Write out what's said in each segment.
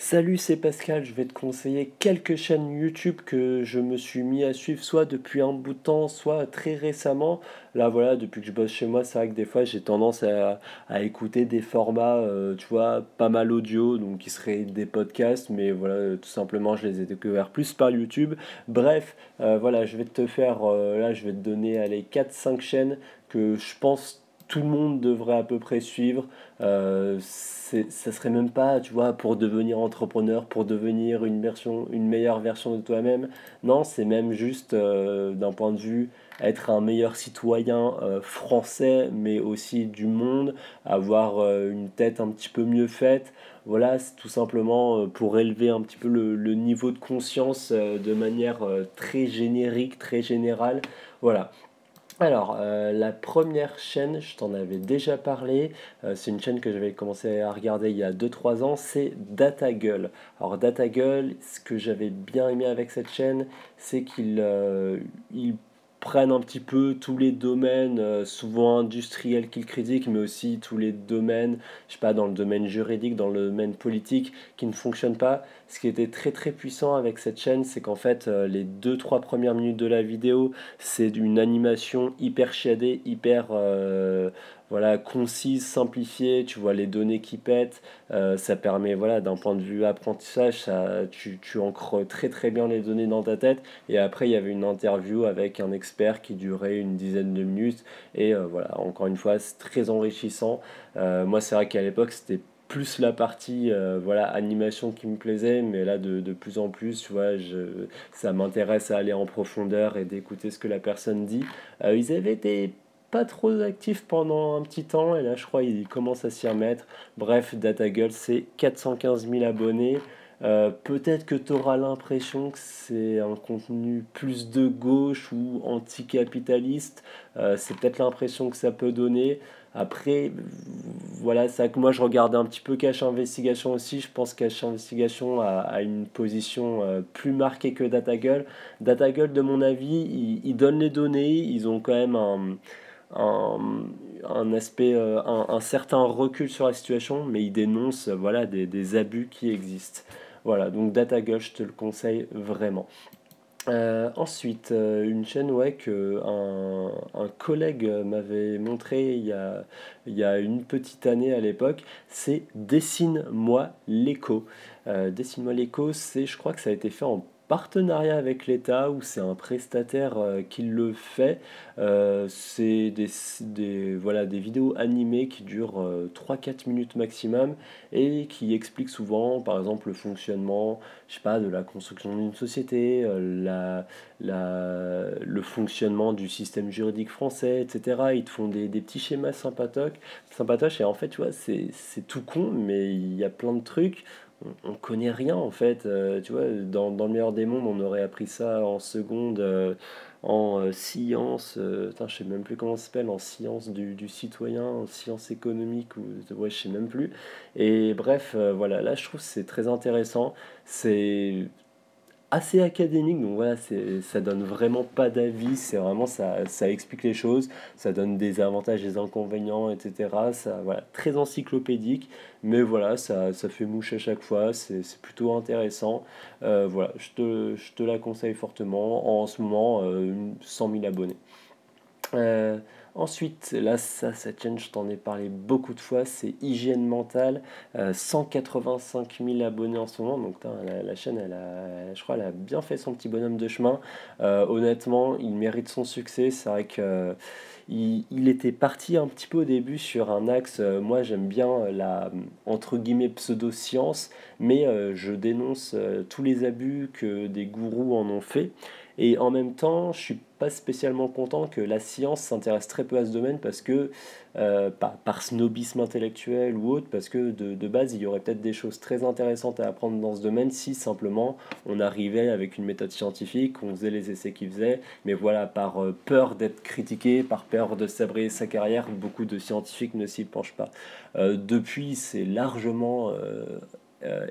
Salut, c'est Pascal, je vais te conseiller quelques chaînes YouTube que je me suis mis à suivre soit depuis un bout de temps, soit très récemment. Là voilà, depuis que je bosse chez moi, c'est vrai que des fois j'ai tendance à, écouter des formats, euh, tu vois, pas mal audio, donc qui seraient des podcasts, mais voilà, tout simplement je les ai découverts plus par YouTube. Bref, euh, voilà, je vais te faire, euh, là je vais te donner les 4-5 chaînes que je pense tout le monde devrait à peu près suivre. Euh, ça serait même pas, tu vois, pour devenir entrepreneur, pour devenir une, version, une meilleure version de toi-même. Non, c'est même juste euh, d'un point de vue être un meilleur citoyen euh, français, mais aussi du monde, avoir euh, une tête un petit peu mieux faite. Voilà, c'est tout simplement pour élever un petit peu le, le niveau de conscience de manière très générique, très générale. Voilà, alors, euh, la première chaîne, je t'en avais déjà parlé, euh, c'est une chaîne que j'avais commencé à regarder il y a 2-3 ans, c'est DataGull. Alors DataGull, ce que j'avais bien aimé avec cette chaîne, c'est qu'il euh, prennent un petit peu tous les domaines, euh, souvent industriels qu'ils critiquent, mais aussi tous les domaines, je sais pas, dans le domaine juridique, dans le domaine politique, qui ne fonctionnent pas. Ce qui était très très puissant avec cette chaîne, c'est qu'en fait, euh, les 2-3 premières minutes de la vidéo, c'est une animation hyper shadée, hyper euh, voilà, concise, simplifiée, tu vois les données qui pètent, euh, ça permet, voilà, d'un point de vue apprentissage, tu, tu ancres très très bien les données dans ta tête. Et après, il y avait une interview avec un expert qui durait une dizaine de minutes. Et voilà, encore une fois, c'est très enrichissant. Moi, c'est vrai qu'à l'époque, c'était plus la partie voilà animation qui me plaisait mais là de, de plus en plus tu vois je, ça m'intéresse à aller en profondeur et d'écouter ce que la personne dit ils avaient des pas trop actif pendant un petit temps et là je crois il commence à s'y remettre. Bref, DataGull c'est 415 000 abonnés. Euh, peut-être que tu auras l'impression que c'est un contenu plus de gauche ou anticapitaliste. Euh, c'est peut-être l'impression que ça peut donner. Après, voilà, que moi je regardais un petit peu Cache Investigation aussi. Je pense que Cache Investigation a, une position euh, plus marquée que DataGull. DataGull, de mon avis, ils donnent les données. Ils ont quand même un un, aspect, euh, un, certain recul sur la situation, mais il dénonce voilà, des, des abus qui existent. Voilà, donc DataGull, je te le conseille vraiment. Euh, ensuite, euh, une chaîne ouais, collègue m'avait montré il y, a, il y a une petite année à l'époque, c'est Dessine-moi l'écho. Dessine-moi l'écho, je crois que ça a été fait en partenariat avec l'État ou c'est un prestataire euh, qui le fait. Euh, c'est des, voilà, des vidéos animées qui durent 3-4 euh, minutes maximum et qui expliquent souvent, par exemple, le fonctionnement, je sais pas, de la construction d'une société, la, la, le fonctionnement du système juridique français, etc. Ils te font des, des petits schémas sympatoches et en fait, tu vois, c'est tout con, mais il y a plein de trucs on, connaît rien en fait. Euh, tu vois, dans, le meilleur des mondes, on aurait appris ça en seconde, euh, en euh, sciences, je sais même plus comment ça s'appelle, en sciences du, citoyen, en sciences économiques, ou ouais, je sais même plus. Et bref, voilà, là je trouve c'est très intéressant. C'est assez académique, donc voilà, ça donne vraiment pas d'avis, c'est vraiment ça, ça explique les choses, ça donne des avantages, des inconvénients, etc. Ça, voilà, très encyclopédique, mais voilà, ça, ça fait mouche à chaque fois, c'est plutôt intéressant. Euh, voilà, je te, je te la conseille fortement, en ce moment, euh, 100 000 abonnés. Euh, Ensuite, là, ça, cette chaîne, je t'en ai parlé beaucoup de fois, c'est Hygiène Mentale, 185 000 abonnés en ce moment, donc la, chaîne, elle a, je crois, elle a bien fait son petit bonhomme de chemin. Euh, honnêtement, il mérite son succès, c'est vrai que... Il, était parti un petit peu au début sur un axe, euh, moi j'aime bien la entre guillemets pseudo-science, mais euh, je dénonce tous les abus que des gourous en ont fait. Et en même temps, je suis pas spécialement content que la science s'intéresse très peu à ce domaine parce que, euh, par, snobisme intellectuel ou autre, parce que de, de base, il y aurait peut-être des choses très intéressantes à apprendre dans ce domaine si simplement on arrivait avec une méthode scientifique, on faisait les essais qu'il faisait, mais voilà, par euh, peur d'être critiqué, par peur de sabrer sa carrière, beaucoup de scientifiques ne s'y penchent pas. Euh, depuis, c'est largement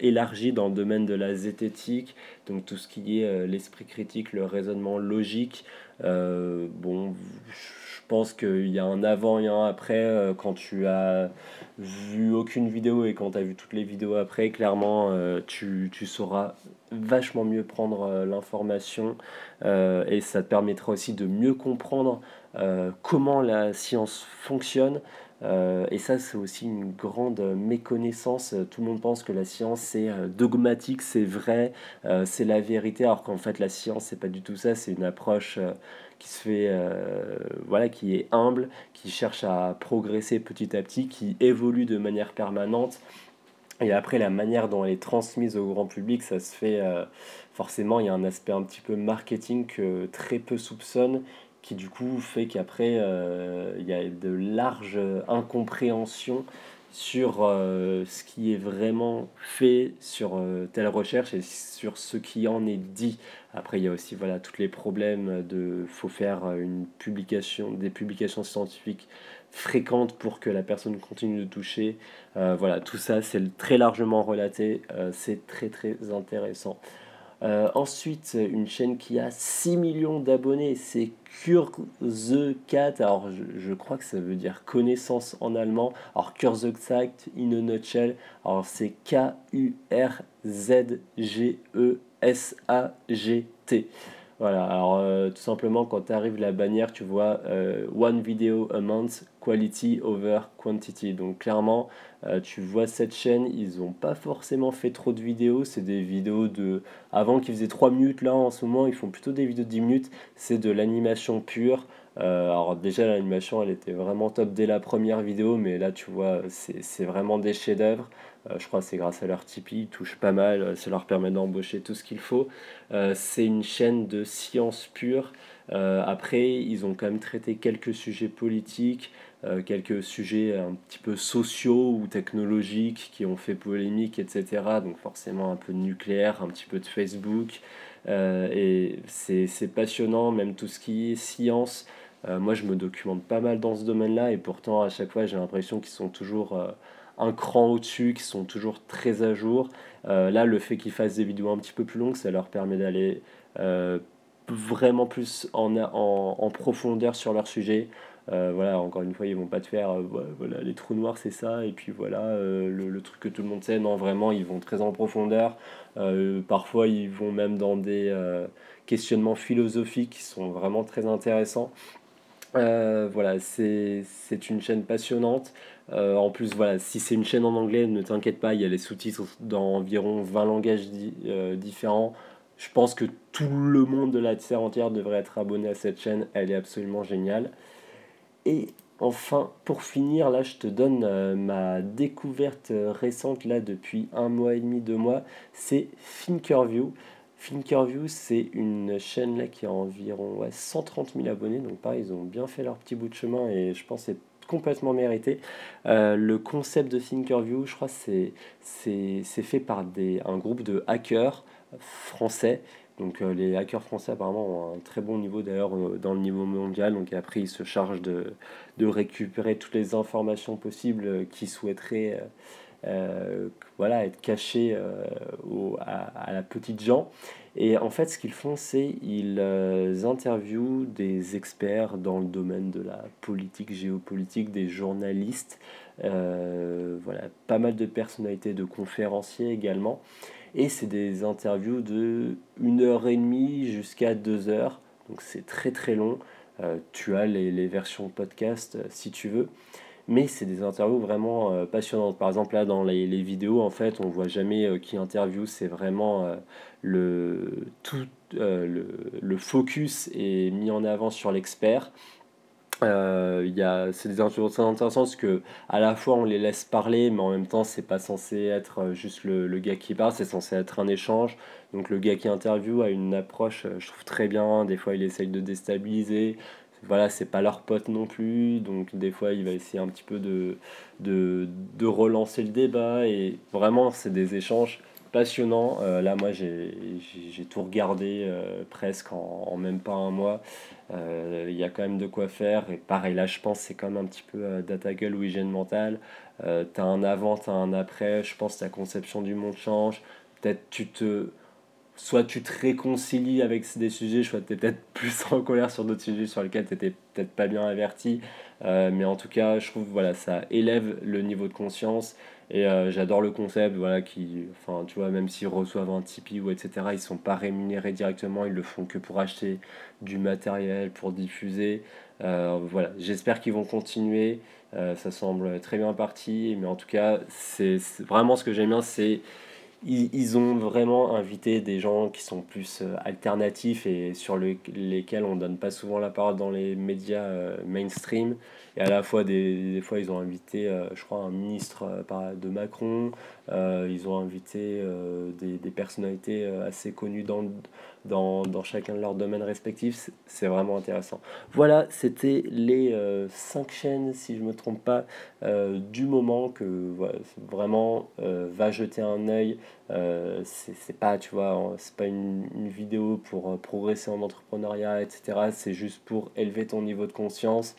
élargi dans le domaine de la zététique, donc tout ce qui est euh, l'esprit critique, le raisonnement logique. Euh, bon, je pense qu'il y a un avant et un après quand tu as vu aucune vidéo et quand tu as vu toutes les vidéos après, clairement, tu, tu, sauras vachement mieux prendre l'information et ça te permettra aussi de mieux comprendre comment la science fonctionne. Euh, et ça, c'est aussi une grande méconnaissance. Tout le monde pense que la science, c'est euh, dogmatique, c'est vrai, euh, c'est la vérité, alors qu'en fait, la science, c'est pas du tout ça. C'est une approche qui se fait, voilà, qui est humble, qui cherche à progresser petit à petit, qui évolue de manière permanente. Et après, la manière dont elle est transmise au grand public, ça se fait forcément, il y a un aspect un petit peu marketing que très peu soupçonnent qui du coup fait qu'après euh, il y a de larges incompréhensions sur euh, ce qui est vraiment fait sur euh, telle recherche et sur ce qui en est dit. Après, il y a aussi voilà, tous les problèmes de faut faire une publication, des publications scientifiques fréquentes pour que la personne continue de toucher. voilà, tout ça, c'est très largement relaté. c'est très très intéressant. Euh, ensuite, une chaîne qui a 6 millions d'abonnés, c'est Kurzekat. Alors, je, crois que ça veut dire connaissance en allemand. Alors, Kurzgesagt in a nutshell. Alors, c'est K-U-R-Z-G-E-S-A-G-T. Voilà, alors euh, tout simplement, quand tu arrives la bannière, tu vois euh, One video a month, quality over quantity. Donc clairement, euh, tu vois cette chaîne, ils n'ont pas forcément fait trop de vidéos. C'est des vidéos de. Avant qu'ils faisaient 3 minutes, là en ce moment, ils font plutôt des vidéos de 10 minutes. C'est de l'animation pure. Alors déjà, l'animation, elle était vraiment top dès la première vidéo, mais là, tu vois, c'est vraiment des chefs-d'œuvre. Euh, je crois que c'est grâce à leur Tipeee, ils touchent pas mal, euh, ça leur permet d'embaucher tout ce qu'il faut. Euh, c'est une chaîne de science pure. après, ils ont quand même traité quelques sujets politiques, quelques sujets un petit peu sociaux ou technologiques qui ont fait polémique, etc. Donc forcément un peu de nucléaire, un petit peu de Facebook. et c'est passionnant, même tout ce qui est science. Moi, je me documente pas mal dans ce domaine-là et pourtant, à chaque fois, j'ai l'impression qu'ils sont toujours un cran au-dessus, qui sont toujours très à jour. Euh, là, le fait qu'ils fassent des vidéos un petit peu plus longues, ça leur permet d'aller euh, vraiment plus en, en, en, profondeur sur leur sujet. Euh, voilà, encore une fois, ils vont pas te faire, voilà, les trous noirs, c'est ça, et puis voilà, le, le, truc que tout le monde sait. Non, vraiment, ils vont très en profondeur. parfois, ils vont même dans des questionnements philosophiques qui sont vraiment très intéressants. Voilà, c'est une chaîne passionnante. Euh, en plus, voilà, si c'est une chaîne en anglais, ne t'inquiète pas, il y a les sous-titres dans environ 20 langages euh, différents. Je pense que tout le monde de la terre entière devrait être abonné à cette chaîne. Elle est absolument géniale. Et enfin, pour finir, là, je te donne euh, ma découverte récente, là, depuis un mois et demi, deux mois. C'est Thinkerview. Thinkerview, c'est une chaîne là qui a environ 130 000 abonnés. Donc, pareil, ils ont bien fait leur petit bout de chemin et je pense que c'est complètement mérité. Euh, le concept de Thinkerview, je crois, c'est c'est fait par des, un groupe de hackers français. Donc euh, les hackers français apparemment ont un très bon niveau d'ailleurs euh, dans le niveau mondial. Donc après ils se chargent de, de récupérer toutes les informations possibles qui souhaiteraient voilà, être cachées au, à, à, la petite gens. Et en fait, ce qu'ils font, c'est ils euh, interviewent des experts dans le domaine de la politique, géopolitique, des journalistes, euh, voilà, pas mal de personnalités, de conférenciers également. Et c'est des interviews de 1 heure et demie jusqu'à 2 heures. Donc c'est très très long. Euh, tu as les versions podcast si tu veux mais c'est des interviews vraiment euh, passionnantes. Par exemple, là, dans les, vidéos, en fait, on voit jamais euh, qui interview, c'est vraiment euh, le, tout, le, le, focus est mis en avant sur l'expert. Euh, c'est des interviews très intéressantes parce que à la fois on les laisse parler mais en même temps c'est pas censé être juste le, le gars qui parle. C'est censé être un échange. Donc le gars qui interview a une approche je trouve très bien. Des fois il essaye de déstabiliser voilà, c'est pas leur pote non plus, donc des fois il va essayer un petit peu de, de, de relancer le débat, et vraiment c'est des échanges passionnants. Euh, là, moi j'ai tout regardé euh, presque en, même pas un mois. Euh, il y a quand même de quoi faire, et pareil, là je pense c'est quand même un petit peu data gueule ou hygiène mentale. tu as un avant, tu as un après, je pense ta conception du monde change. Peut-être tu te soit tu te réconcilies avec des sujets, soit tu es peut-être plus en colère sur d'autres sujets sur lesquels tu n'étais peut-être pas bien averti. Euh, mais en tout cas, je trouve voilà, ça élève le niveau de conscience. Et euh, j'adore le concept, voilà, qui, enfin, tu vois, même s'ils reçoivent un Tipeee ou etc., ils sont pas rémunérés directement, ils le font que pour acheter du matériel, pour diffuser. Euh, voilà, j'espère qu'ils vont continuer. ça semble très bien parti, mais en tout cas, c'est vraiment ce que j'aime bien, c'est ils, ont vraiment invité des gens qui sont plus euh, alternatifs et sur lesquels on donne pas souvent la parole dans les médias euh, mainstream. Et à la fois, des, des fois, ils ont invité, euh, je crois, un ministre de Macron, ils ont invité des, des, personnalités assez connues dans, dans, chacun de leurs domaines respectifs. C'est vraiment intéressant. Voilà, c'était les cinq chaînes, si je me trompe pas, du moment que vraiment va jeter un œil euh, c'est pas, tu vois, c'est pas une, vidéo pour euh, progresser en entrepreneuriat, etc. C'est juste pour élever ton niveau de conscience.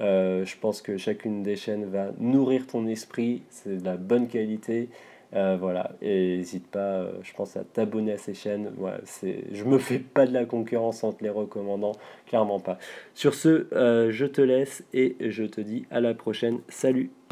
Euh, je pense que chacune des chaînes va nourrir ton esprit, c'est de la bonne qualité. voilà, et n'hésite pas, je pense, à t'abonner à ces chaînes. Voilà, c'est, je me fais pas de la concurrence entre les recommandants, clairement pas. Sur ce, je te laisse et je te dis à la prochaine. Salut